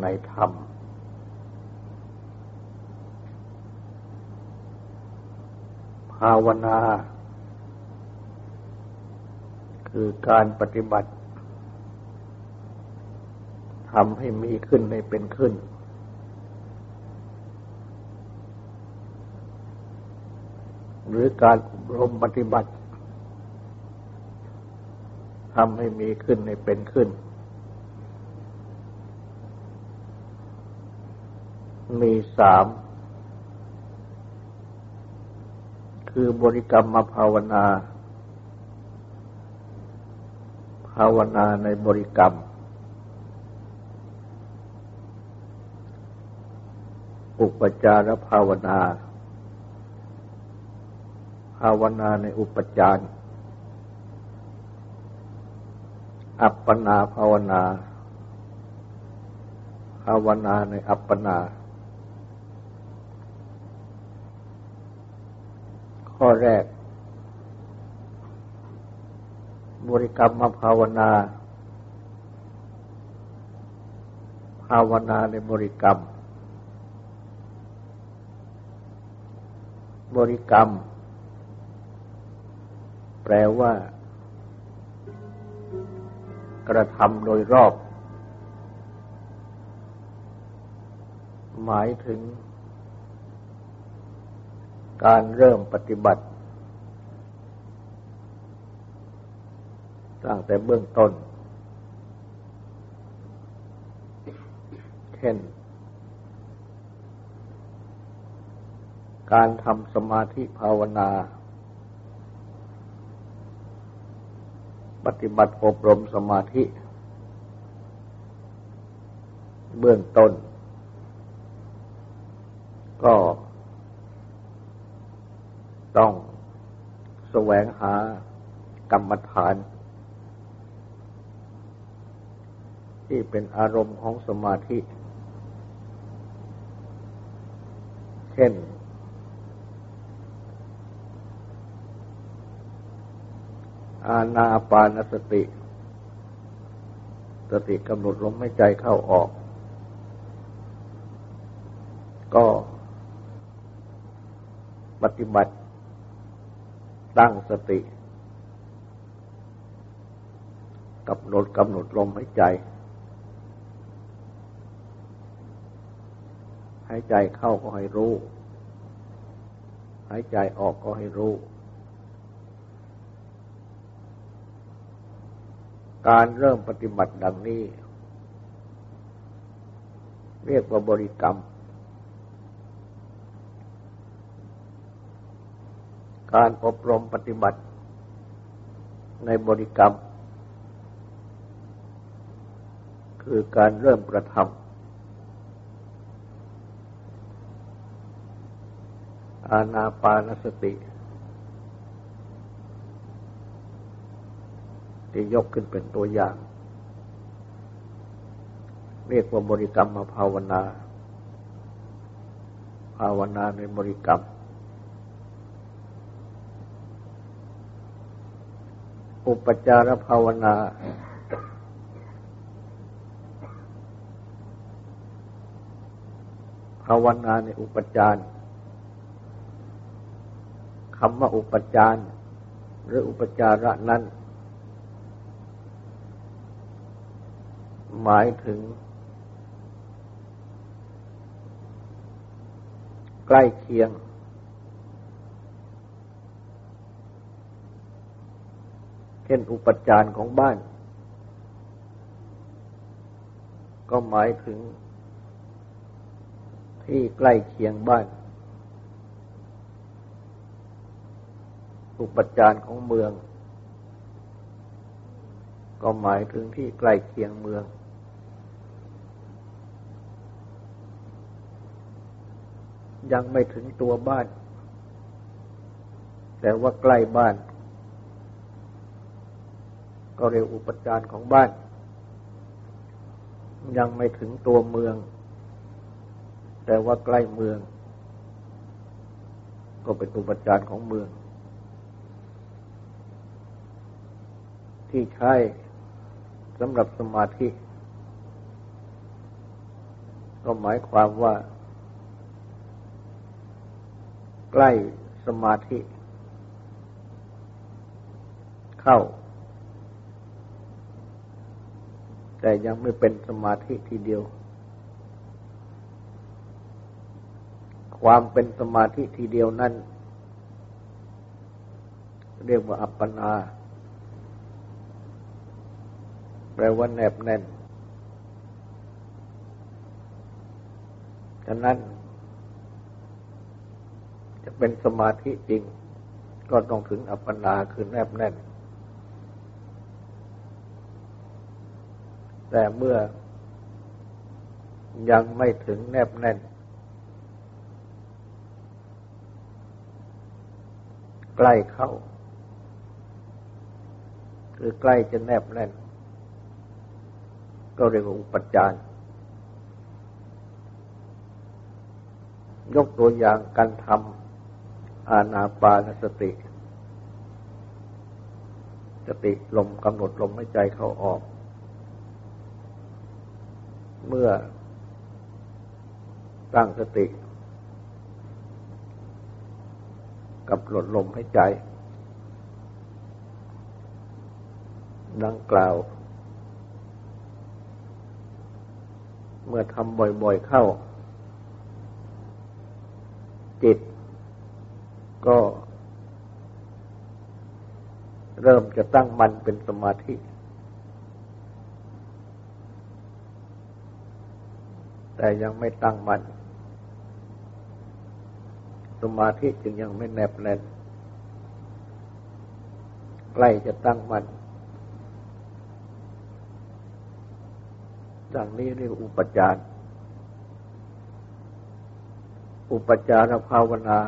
ในธรรม ภาวนา คือการปฏิบัติทำให้มีขึ้นในเป็นขึ้น หรือการอบรมปฏิบัติทำให้มีขึ้นในเป็นขึ้น มีสาม คือบริกรรมมาภาวนา ภาวนาในบริกรรม อุปจารภาวนา ภาวนาในอุปจารอัปปนาภาวนา ภาวนาในอัปปนา ข้อแรก บริกรรมมาภาวนา ภาวนาในบริกรรม บริกรรม แปลว่า กระทำโดยรอบ หมายถึง การเริ่มปฏิบัติ ตั้งแต่เบื้องต้น เช่น การทำสมาธิภาวนา ปฏิบัติอบรมสมาธิ เบื้องต้น ก็ต้องแส วงหากรรมฐาน ที่เป็นอารมณ์ของสมาธิ เช่น อาณาปานสติ สติกำหนดลมหายใจเข้าออก ก็ปฏิบัติ ตั้งสติกำหนดกำหนดลมหายใจ หายใจเข้าก็ให้รู้ หายใจออกก็ให้รู้ การเริ่มปฏิบัติดังนี้ เรียกว่าบริกรรม การอบรมปฏิบัติในบริกรรม คือการเริ่มกระทำอาณาปานสติ ที่ยกขึ้นเป็นตัวอย่าง เรียกว่าบริกรรมมาภาวนา ภาวนาในบริกรรม อุปจารภาวนา ภาวนาในอุปจารคำว่าอุปจารหรืออุปจาระนั้น หมายถึง ใกล้เคียง ช่นอุปจารของบ้าน ก็หมายถึง ที่ใกล้เคียงบ้าน อุปจารของเมือง ก็หมายถึงที่ใกล้เคียงเมือง ยังไม่ถึงตัวบ้าน แต่ว่าใกล้บ้าน ก็เรียกอุปจารของบ้าน ยังไม่ถึงตัวเมือง แต่ว่าใกล้เมือง ก็เป็นอุปจารของเมือง ที่ใช้สำหรับสมาธิ ก็หมายความว่า ใกล้สมาธิ เข้า แต่ยังไม่เป็นสมาธิทีเดียว ความเป็นสมาธิทีเดียวนั้น เรียกว่าอัปปนา แปลว่าแนบแน่นฉะนั้น จะเป็นสมาธิจริง ก็ต้องถึงอัปปนาคือแนบแน่น แต่เมื่อยังไม่ถึงแนบแน่น ใกล้เข้า คือใกล้จะแนบแน่น ก็เรียกว่าอุปจารยกตัวอย่างการทำอาณาปานสติ สติลมกำหนดลมหายใจเข้าออก เมื่อตั้งสติกับหลดลมหายใจ ดังกล่าว เมื่อทำบ่อยๆเข้า จิต ก็เริ่มจะตั้งมันเป็นสมาธิ แต่ยังไม่ตั้งมันสมาธิจึงยังไม่แนบแน่นใกล้จะตั้งมั่นดังนี้เรียกอุปจารอุปจารภาวนา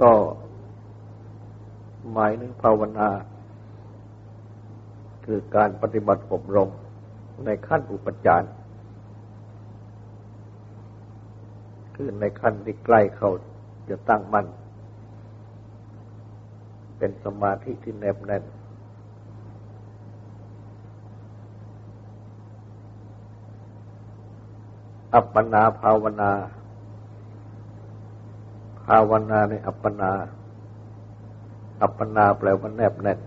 ก็หมายถึงภาวนา คือการปฏิบัติอบรม ในขั้นอุปจารคือในขั้นที่ใกล้เขาจะตั้งมั่น เป็นสมาธิที่แนบแน่น อัปปนาภาวนา ภาวนาในอัปปนา อัปปนาแปลว่าแนบแน่น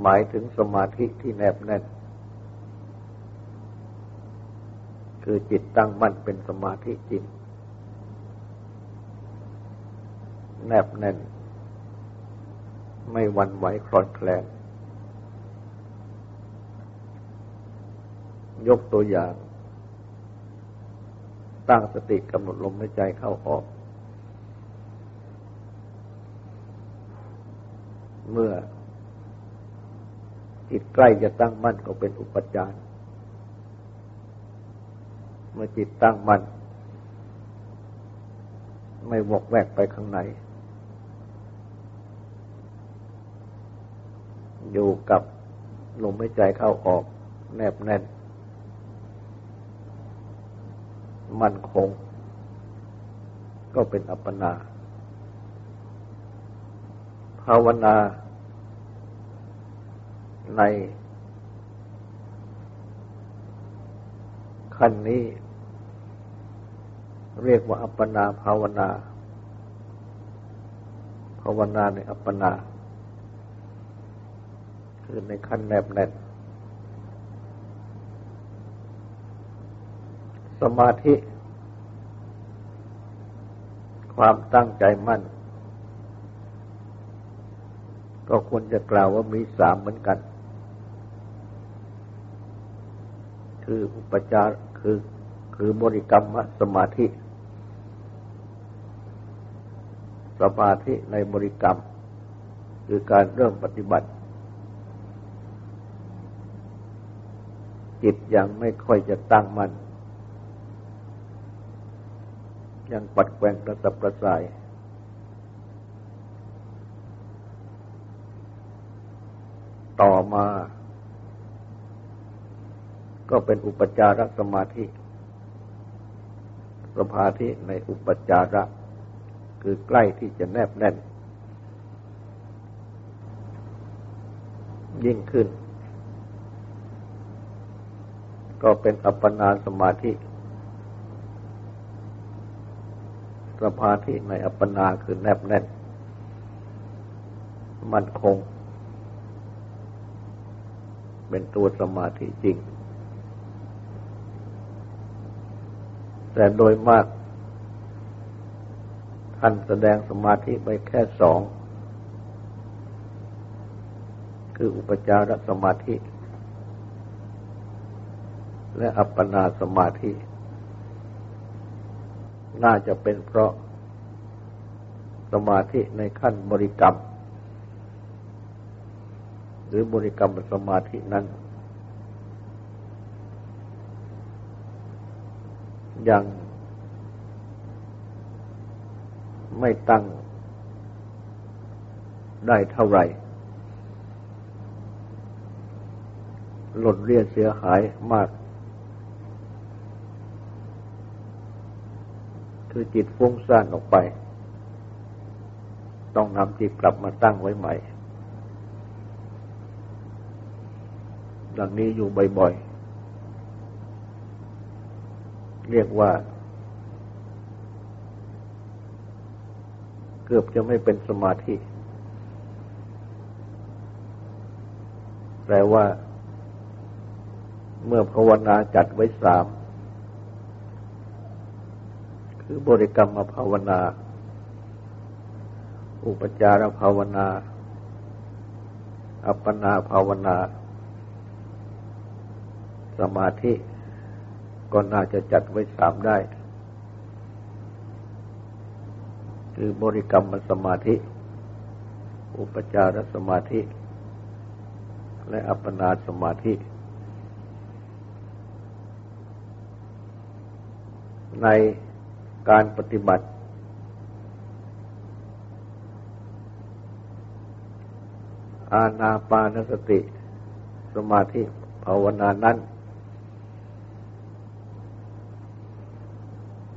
หมายถึงสมาธิที่แนบแน่น คือจิตตั้งมั่นเป็นสมาธิจริง แนบแน่น ไม่วันไหวคลอนแคลน ยกตัวอย่าง ตั้งสติกำหนดลมหายใจเข้าออก เมื่อ จิตใกล้จะตั้งมั่นก็เป็นอุปจารเมื่อจิตตั้งมั่นไม่วกแวกไปข้างในอยู่กับลมหายใจเข้าออก แนบแน่น มั่นคง ก็เป็นอัปปนา ภาวนา ในขั้นนี้ เรียกว่าอัปปนาภาวนา ภาวนาในอัปปนา คือในขั้นแนบแน่นสมาธิ ความตั้งใจมั่น ก็ควรจะกล่าวว่ามีสามเหมือนกัน คืออุปจารคือคือบริกรรมสมาธิ สมาธิในบริกรรม คือการเริ่มปฏิบัติ จิตยังไม่ค่อยจะตั้งมัน่นยังปัดแกว่งกระสับกระส่ายต่อมา ก็เป็นอุปจารสมาธิสมาธิในอุปจาระคือใกล้ที่จะแนบแน่น ยิ่งขึ้น ก็เป็นอัปปนาสมาธิสมาธิในอัปปนาคือแนบแน่น มั่นคง เป็นตัวสมาธิจริง แต่โดยมาก ท่านแสดงสมาธิไปแค่สอง คืออุปจารสมาธิ และอัปปนาสมาธิ น่าจะเป็นเพราะสมาธิในขั้นบริกรรม หรือบริกรรมสมาธินั้น ยังไม่ตั้งได้เท่าไหร่หล่นเรียเสียหายมาก คือจิตฟุ้งซ่านออกไป ต้องนำจิตกลับมาตั้งไว้ใหม่ ดังนี้อยู่บ่อยๆ เรียกว่า เกือบจะไม่เป็นสมาธิแต่ว่า เมื่อภาวนาจัดไว้สาม คือบริกรรมภาวนา อุปจารภาวนา อัปปนาภาวนา สมาธิ ก็น่าจะจัดไว้สามได้ คือบริกรรมสมาธิ อุปจารสมาธิ และอัปปนาสมาธิ ในการปฏิบัติ อาณาปานสติ สมาธิภาวนานั้น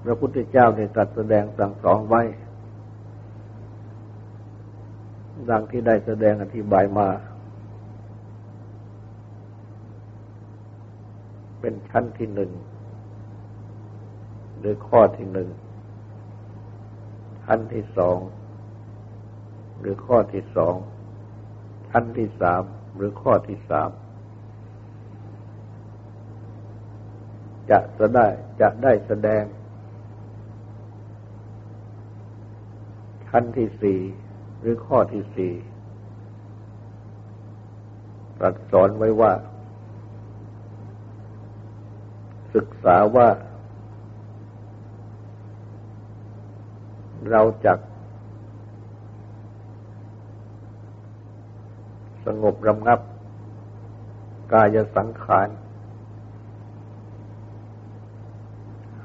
พระพุทธเจ้าได้ตรัสแสดงสั่งสอนไว้ ดังที่ได้แสดงอธิบายมา เป็นชั้นที่หนึ่งหรือข้อที่หนึ่งชั้นที่สองหรือข้อที่สองชั้นที่สามหรือข้อที่สามจะจะได้จะได้แสดง ชั้นที่สี่หรือข้อที่สี่ตรัสสอนไว้ว่า ศึกษาว่า เราจัก สงบรำงับ กายสังขาร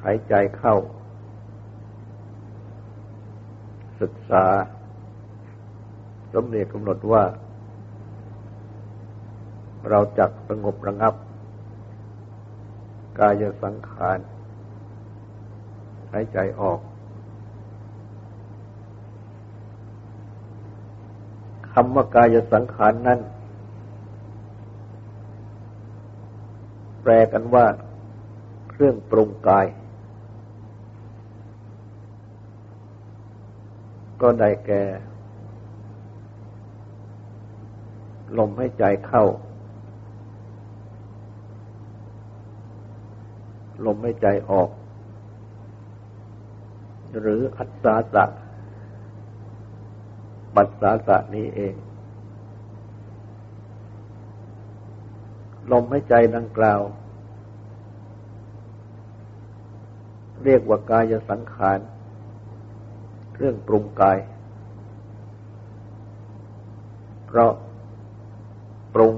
หายใจเข้า ศึกษา สมเด็จกำหนดว่า เราจักสงบระงับ กายสังขารหายใจออกคำว่ากายสังขารนนั้น แปลกันว่า เครื่องปรุงกาย ก็ได้แก่ ลมให้ใจเข้า ลมให้ใจออก หรืออัศสาสะปัสสาสะนี้เอง ลมให้ใจดังกล่าว เรียกว่ากายสังขาร เครื่องปรุงกาย เพราะปรุง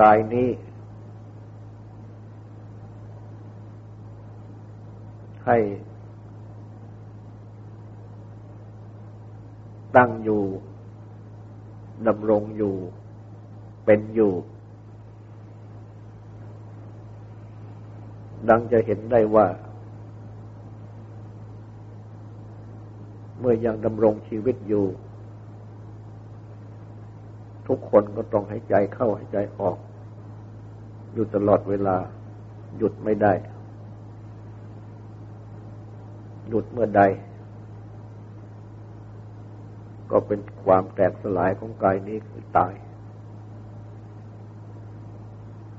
กายนี้ ให้ตั้งอยู่ดำรงอยู่ เป็นอยู่ ดังจะเห็นได้ว่า มื่อยังดำรงชีวิตอยู่ ทุกคนก็ต้องให้ใจเข้าให้ใจออก อยู่ตลอดเวลา หยุดไม่ได้ หยุดเมื่อใด ก็เป็นความแตกสลายของกายนี้คือตาย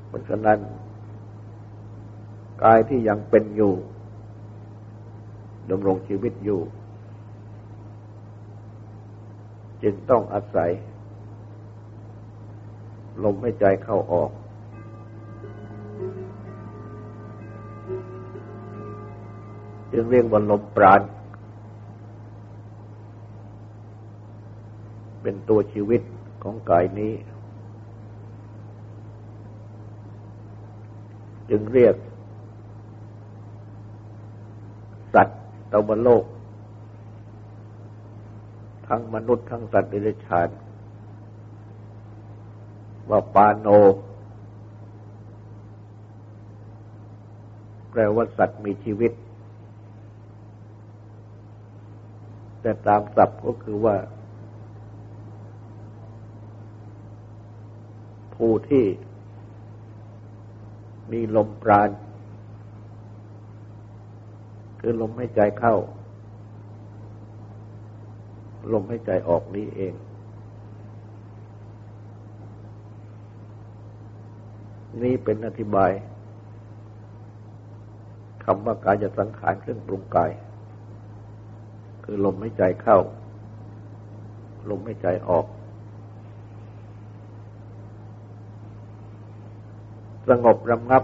เพราะฉะนั้น กายที่ยังเป็นอยู่ดำรงชีวิตอยู่ จึงต้องอาศัย ลมให้ใจเข้าออก จึงเรียกว่าลมปราณเป็นตัวชีวิตของกายนี้ จึงเรียก สัตว์ตะวโลก ทั้งมนุษย์ทั้งสัตว์เดรัจฉานว่าปาโน แปลว่าสัตว์มีชีวิต แต่ตามศัพท์ก็คือว่า ผู้ที่มีลมปราณ คือลมให้ใจเข้า ลมให้ใจออกนี้เอง นี่เป็นอธิบายคำว่ากายจะสังขารเครื่องปรุงกาย คือลมให้ใจเข้า ลมให้ใจออก สงบระงับ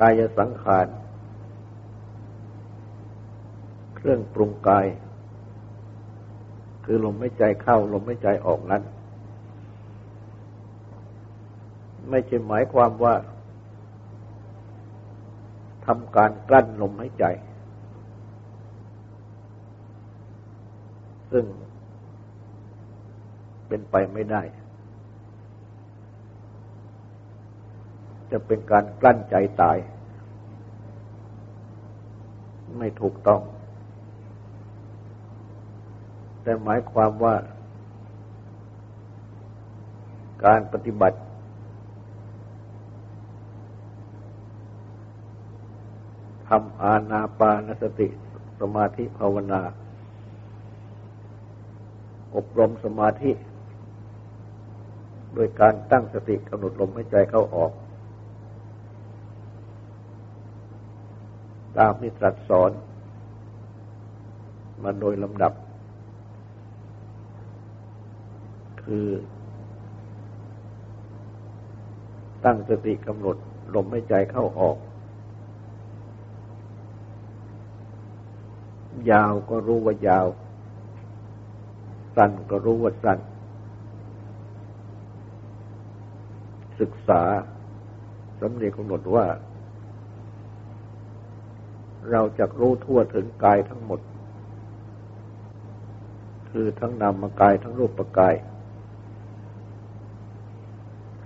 กายสังขาร เครื่องปรุงกาย คือลมไม่ใจเข้า ลมไม่ใจออกนั้น ไม่ใช่หมายความว่าทำการกลั้นลมหายใจ ซึ่งเป็นไปไม่ได้ จะเป็นการกลั้นใจตาย ไม่ถูกต้อง แต่หมายความว่า การปฏิบัติ ทำอาณาปานสติสมาธิภาวนา อบรมสมาธิ โดยการตั้งสติกำหนดลมหายใจเข้าออก ตามที่ตรัสสอนมาโดยลำดับ คือ ตั้งสติกำหนดลมไม่ใจเข้าออก ยาวก็รู้ว่ายาว สั้นก็รู้ว่าสั้น ศึกษาสำเร็จกำหนดว่า เราจะรู้ทั่วถึงกายทั้งหมด คือทั้งนามกายทั้งรูปกาย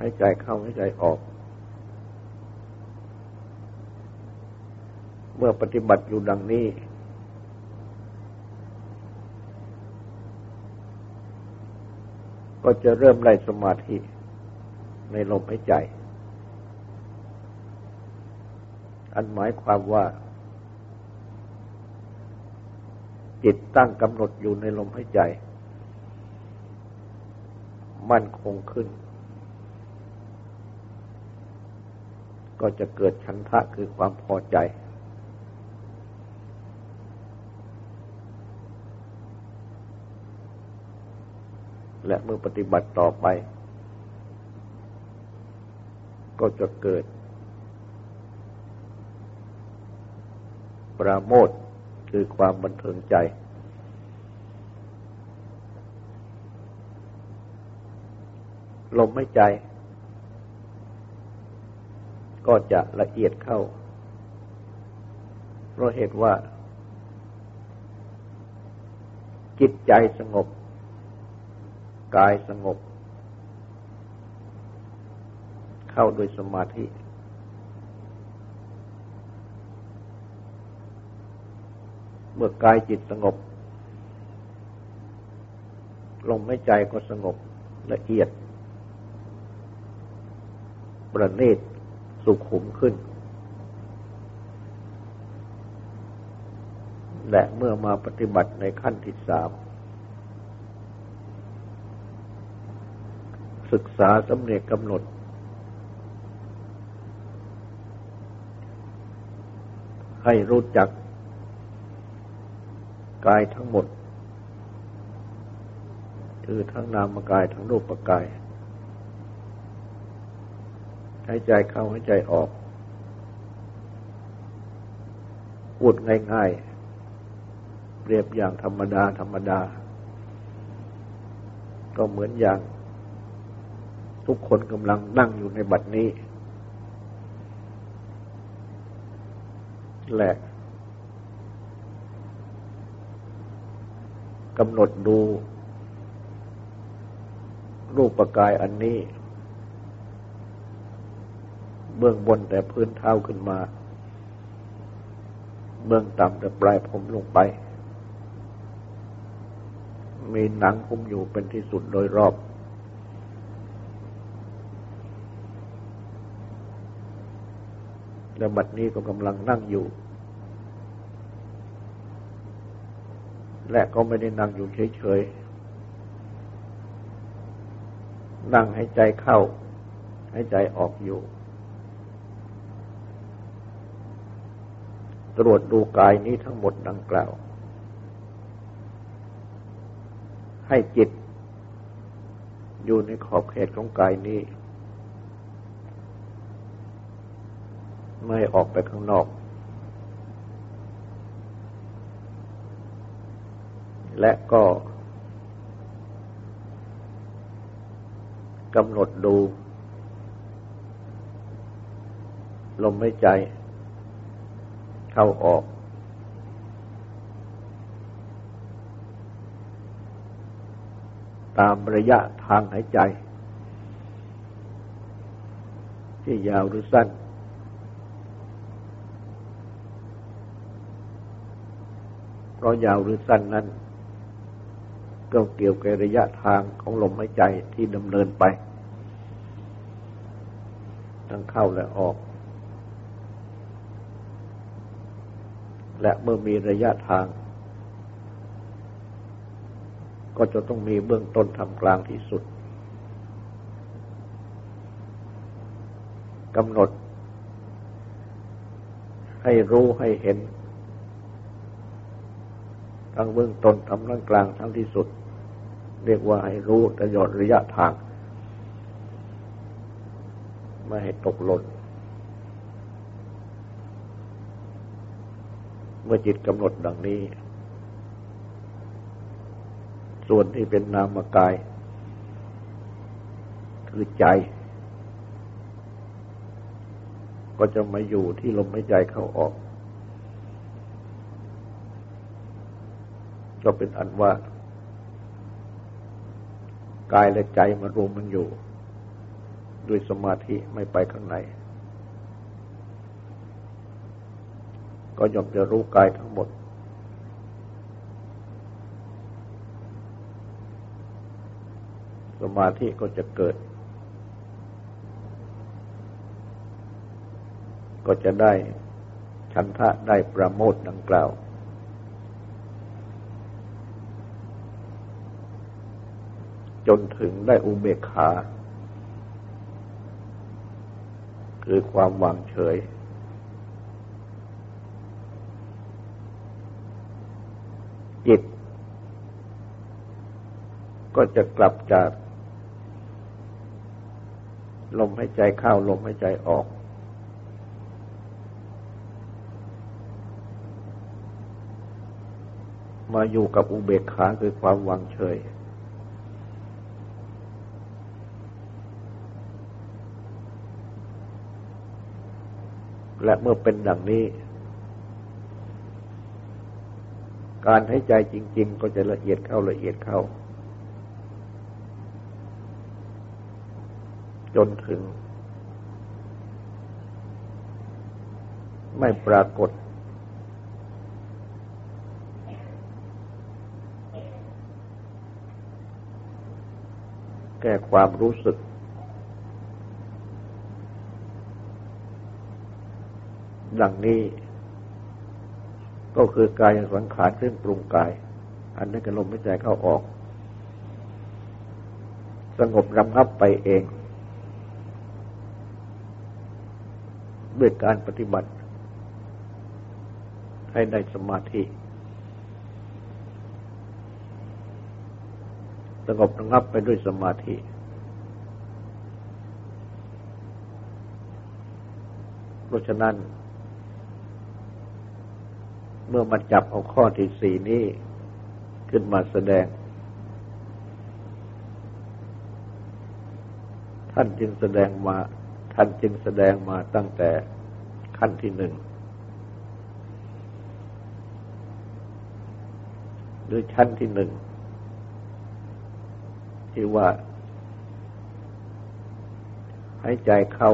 ให้ใจเข้าให้ใจออก เมื่อปฏิบัติอยู่ดังนี้ ก็จะเริ่มไล่สมาธิในลมหายใจ อันหมายความว่า จิตตั้งกำหนดอยู่ในลมหายใจ มั่นคงขึ้น ก็จะเกิดชันทะคือความพอใจ และเมื่อปฏิบัติต่อไป ก็จะเกิด ปราโมทคือความบันเทิงใจลมไม่ใจ ก็จะละเอียดเข้า เพราะเหตุว่า จิตใจสงบ กายสงบ เข้าโดยสมาธิ เมื่อกายจิตสงบ ลมไม่ใจก็สงบละเอียด ประณีต สุขุมขึ้น และเมื่อมาปฏิบัติในขั้นที่สาม ศึกษาสำเนียกกำหนด ให้รู้จักกายทั้งหมด คือทั้งนามกายทั้งรูปกาย หายใจเข้าหายใจออก พูดง่ายๆ เปรียบอย่างธรรมดา ธรรมดา ก็เหมือนอย่าง ทุกคนกำลังนั่งอยู่ในบัดนี้ แหละกำหนดดู รูปกายอันนี้ บื้องบนแต่พื้นเท้าขึ้นมา เบื้องต่ำแต่ปลายผมลงไป มีหนังหุ้มอยู่เป็นที่สุดโดยรอบ และบัดนี้ก็กำลังนั่งอยู่ และก็ไม่ได้นั่งอยู่เฉยๆ นั่งให้ใจเข้าให้ใจออกอยู่ ตรวจดูกายนี้ทั้งหมดดังกล่าว ให้จิต อยู่ในขอบเขตของกายนี้ ไม่ออกไปข้างนอก และก็กำหนดดู ลมหายใจ เข้าออก ตามระยะทางหายใจ ที่ยาวหรือสั้น เพราะยาวหรือสั้นนั้น ก็เกี่ยวกับระยะทางของลมหายใจที่ดำเนินไป ทั้งเข้าและออก และเมื่อมีระยะทาง ก็จะต้องมีเบื้องต้นทำกลางที่สุดกำหนด ให้รู้ให้เห็น ทั้งเบื้องต้นทำทั้งกลางทั้งที่สุด เรียกว่าให้รู้ตลอดระยะทาง ไม่ให้ตกหล่น เมื่อจิตกำหนดดังนี้ ส่วนที่เป็นนามกาย คือใจ ก็จะมาอยู่ที่ลมหายใจเข้าออก ก็เป็นอันว่ากายและใจมารวมมันอยู่ ด้วยสมาธิไม่ไปข้างใน ก็ย่อมจะรู้กายทั้งหมด สมาธิก็จะเกิด ก็จะได้ชันทะได้ประโมทดังกล่าว จนถึงได้อุเบกขา คือความวางเฉย ก็จะกลับจากลมหายใจเข้าลมหายใจออก มาอยู่กับอุเบกขาคือความวางเฉย และเมื่อเป็นดังนี้ การให้ใจจริง ๆ ก็จะละเอียดเข้าละเอียดเข้า จนถึง ไม่ปรากฏ แก่ความรู้สึก ดังนี้ ก็คือกายสังขารเครื่องปรุงกาย อันนั้นก็ลมหายใจเข้าออก สงบรำงับไปเอง ด้วยการปฏิบัติ ให้ได้สมาธิสงบระงับไปด้วยสมาธิ เพราะฉะนั้น เมื่อมาจับเอาข้อที่สี่นี้ขึ้นมาแสดง ท่านจึงแสดงมา ท่านจึงแสดงมาตั้งแต่ขั้นที่หนึ่งหรือชั้นที่หนึ่งที่ว่าหายใจเข้า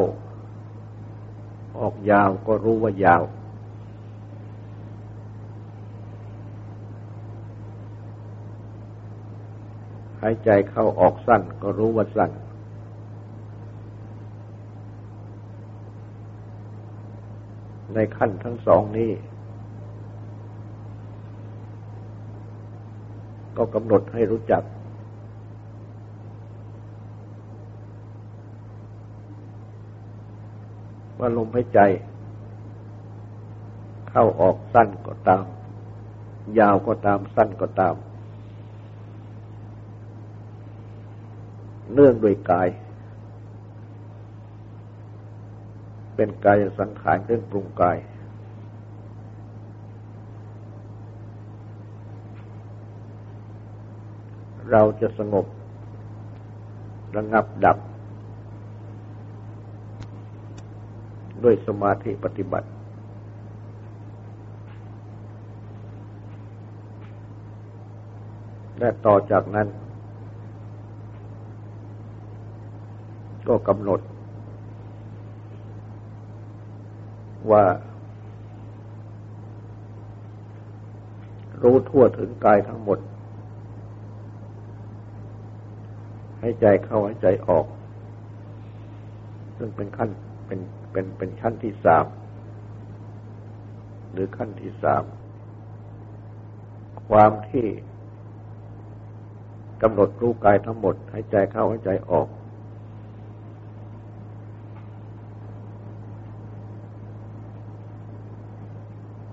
ออกยาวก็รู้ว่ายาว หายใจเข้าออกสั้นก็รู้ว่าสั้น ในขั้นทั้งสองนี้ ก็กำหนดให้รู้จัก ว่าลมหายใจ เข้าออกสั้นก็ตาม ยาวก็ตามสั้นก็ตาม เนื่องโดยกาย เป็นกายสังขารเครื่องปรุงกาย เราจะสงบระงับดับ ด้วยสมาธิปฏิบัติ และต่อจากนั้น ก็กำหนด ว่า รู้ทั่วถึงกายทั้งหมด ให้ใจเข้าให้ใจออก ซึ่งเป็นขั้นเป็นเป็นเป็นชั้นที่สามหรือขั้นที่สามความที่กำหนดรู้กายทั้งหมด ให้ใจเข้าให้ใจออก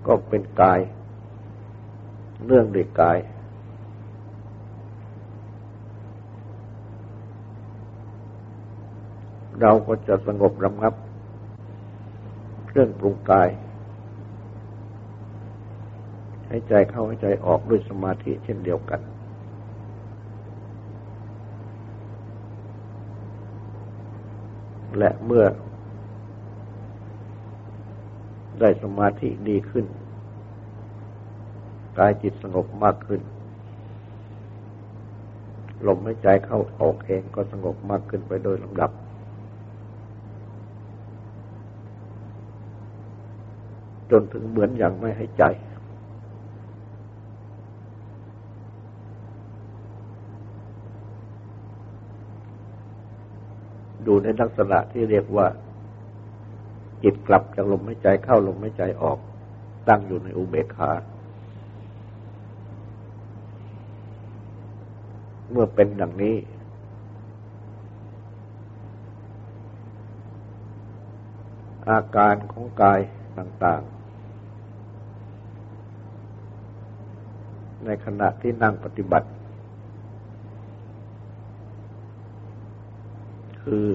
ก็เป็นกายเนื่องด้วยกาย เราก็จะสงบรำงับ เครื่องปรุงกาย ให้ใจเข้าให้ใจออกด้วยสมาธิเช่นเดียวกันและเมื่อ ได้สมาธิดีขึ้น กายจิตสงบมากขึ้น ลมหายใจเข้าออกเองก็สงบมากขึ้นไปโดยลำดับ จนถึงเหมือนอย่างไม่ให้ใจ ดูในลักษณะที่เรียกว่า จิตกลับจากลมหายใจเข้าลมหายใจออก ตั้งอยู่ในอุเบกขา เมื่อเป็นดังนี้ อาการของกายต่างๆ ในขณะที่นั่งปฏิบัติ คือ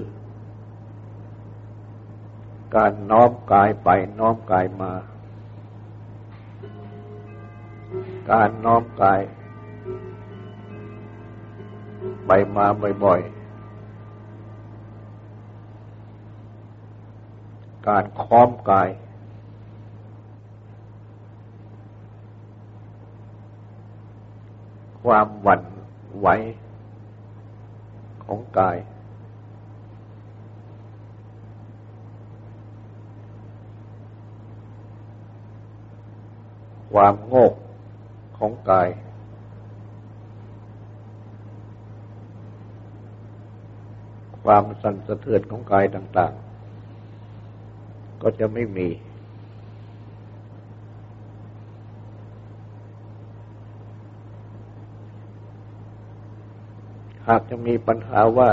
การน้อมกายไปน้อมกายมา การน้อมกาย ไปมาบ่อยๆ การค้อมกาย ความหวั่นไหวของกาย ความโงกของกาย ความสั่นสะเทือนของกายต่าง ๆ ก็จะไม่มี หากจะมีปัญหาว่า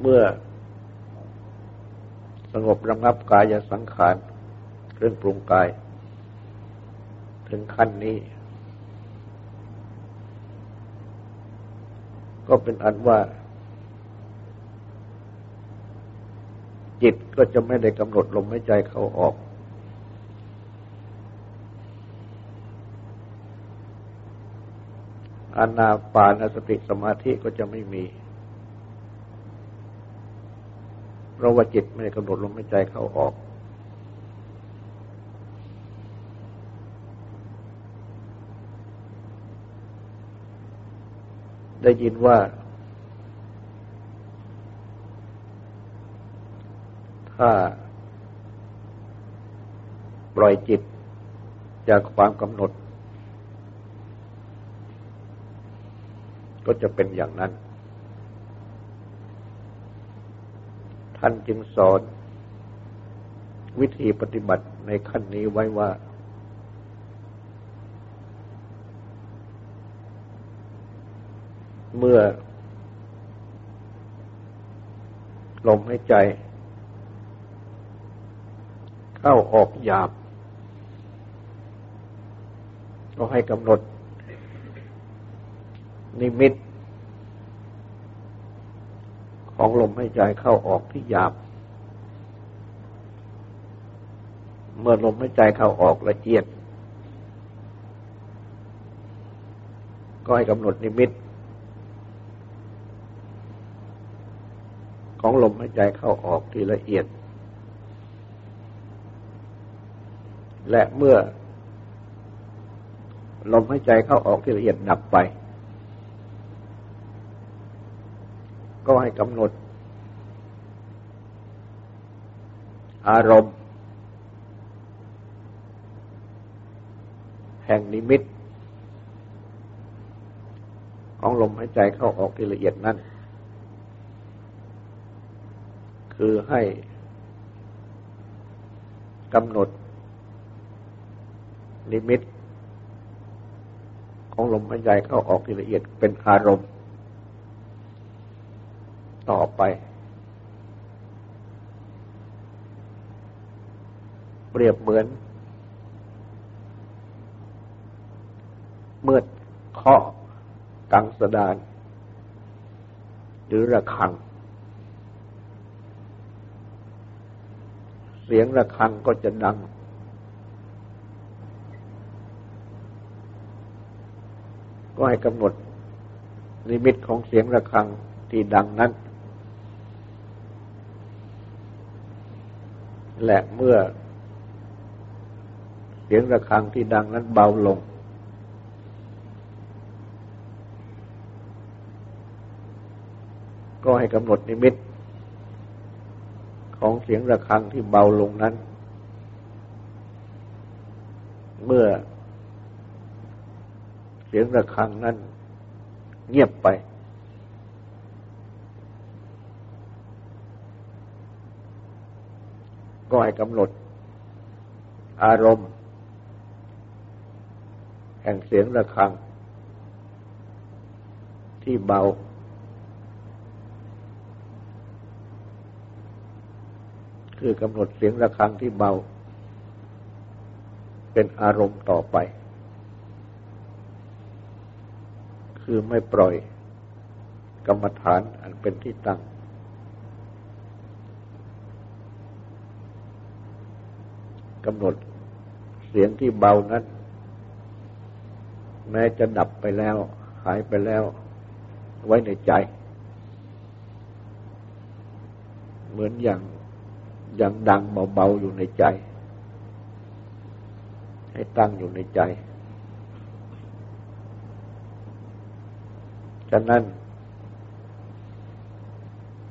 เมื่อ งบระงับกายสังขารเครื่องปรุงกาย ถึงขั้นนี้ ก็เป็นอันว่า จิตก็จะไม่ได้กำหนดลมหายใจเขาออก อานาปานสติสมาธิก็จะไม่มี เพราะว่าจิตไม่ได้กำหนดลมหายใจเข้าออก ได้ยินว่า ถ้า ปล่อยจิตจากความกำหนด ก็จะเป็นอย่างนั้น ท่านจึงสอนวิธีปฏิบัติในขั้นนี้ไว้ว่า เมื่อ ลมหายใจ เข้าออกหยาบ ก็ให้กำหนด นิมิต ของลมหายใจเข้าออกที่หยาบ เมื่อลมหายใจเข้าออกละเอียด ก็ให้กำหนดนิมิต ของลมหายใจเข้าออกที่ละเอียด และเมื่อลมหายใจเข้าออกที่ละเอียดดับไป ก็ให้กำหนด อารมณ์ แห่งนิมิต ของลมหายใจเข้าออกที่ละเอียดนั้น คือให้กำหนด นิมิต ของลมหายใจเข้าออกที่ละเอียดเป็นอารมณ์ ต่อไป เปรียบเหมือน เมื่อเคาะกังสดาน หรือระฆัง เสียงระฆังก็จะดังก็ให้กำหนดนิมิตของเสียงระฆังที่ดังนั้น และเมื่อ เสียงระฆังที่ดังนั้นเบาลง ก็ให้กำหนดนิมิต ของเสียงระฆังที่เบาลงนั้น เมื่อเสียงระฆังนั้นเงียบไป กำหนด อารมณ์ แห่งเสียงระฆัง ที่เบา คือกำหนดเสียงระฆังที่เบา เป็นอารมณ์ต่อไป คือไม่ปล่อยกรรมฐานอันเป็นที่ตั้ง กำหนดเสียงที่เบานั้น แม้จะดับไปแล้ว หายไปแล้ว ไว้ในใจ เหมือนอย่างอย่างดังเบาๆอยู่ในใจ ให้ตั้งอยู่ในใจ ฉะนั้น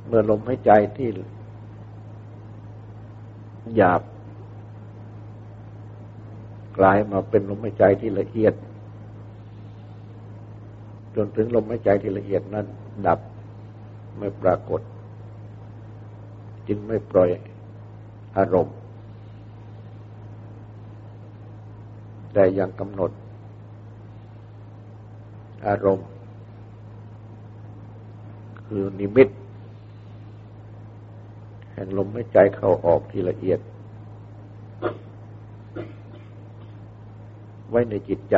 เมื่อลมหายใจที่หยาบ กลายมาเป็นลมหายใจที่ละเอียด จนถึงลมหายใจที่ละเอียดนั้น ดับไม่ปรากฏ จึงไม่ปล่อยอารมณ์ แต่ยังกำหนด อารมณ์ คือนิมิต แห่งลมหายใจเข้าออกที่ละเอียด ว้ในจิตใจ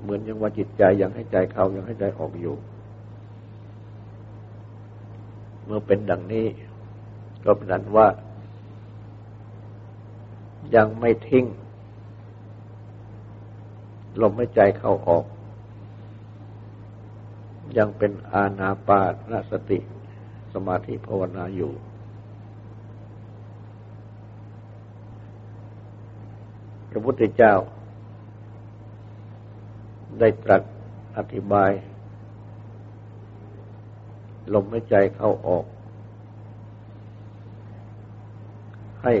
เหมือนยังว่าจิตใจยังให้ใจเขายังให้ใจออกอยู่ เมื่อเป็นดังนี้ ก็เป็นนั้นว่า ยังไม่ทิ้งลมหายใจเข้าออก ยังเป็นอาณาปานสติสมาธิภาวนาอยู่ พระพุทธเจ้า ได้ตรัสอธิบาย ลมหายใจเข้าออก ให้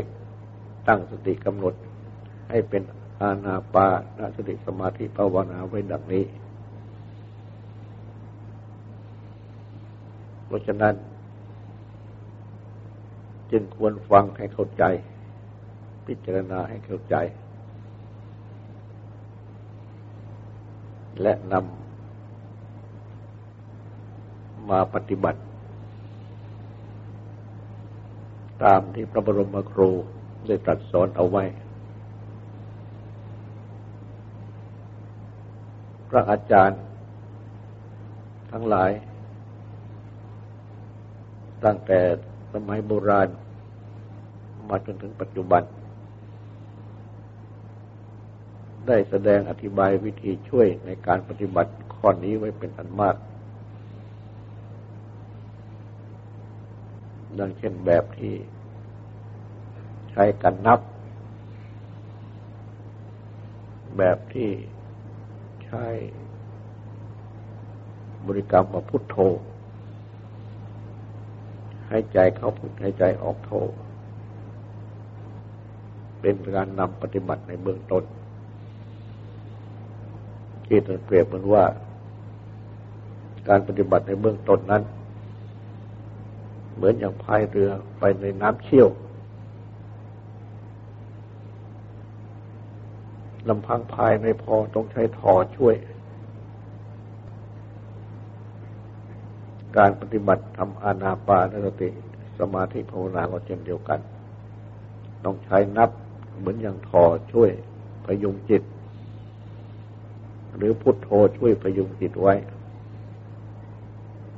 ตั้งสติกำหนดให้เป็นอาณาปานสติสมาธิภาวนาไว้ดังนี้ เพราะฉะนั้น จึงควรฟังให้เข้าใจ พิจารณาให้เข้าใจ และนำมาปฏิบัติ ตามที่พระบรมครูได้ตรัสสอนเอาไว้ พระอาจารย์ทั้งหลาย ตั้งแต่สมัยโบราณ มาจนถึงปัจจุบัน ได้แสดงอธิบายวิธีช่วยในการปฏิบัติข้อนี้ไว้เป็นอันมาก ดังเช่นแบบที่ใช้กันนับ แบบที่ใช้บริกรรมมาพุทโธให้ใจเข้าพุทให้ใจออกโธเป็นการนำปฏิบัติในเบื้องต้น ที่ท่านเปรียบเหมือนว่า การปฏิบัติในเบื้องต้นนั้น เหมือนอย่างพายเรือไปในน้ำเชี่ยวลำพังพายไม่พอต้องใช้ถอช่วย การปฏิบัติทำอานาปานสติสมาธิภาวนาก็เช่นเดียวกัน ต้องใช้นับเหมือนอย่างถอช่วยพยุงจิต หรือพุทโธช่วยประยุงจิตไว้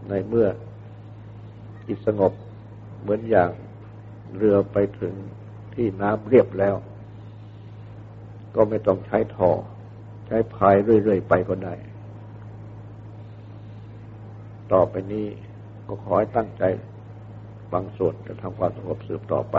ในเมื่อจิตสงบเหมือนอย่างเรือไปถึงที่น้ำเรียบแล้ว ก็ไม่ต้องใช้ทอ ใช้พายเรื่อย ๆ ไปก็ได้ ต่อไปนี้ก็ขอให้ตั้งใจบางส่วนจะทำความสงบสืบต่อไป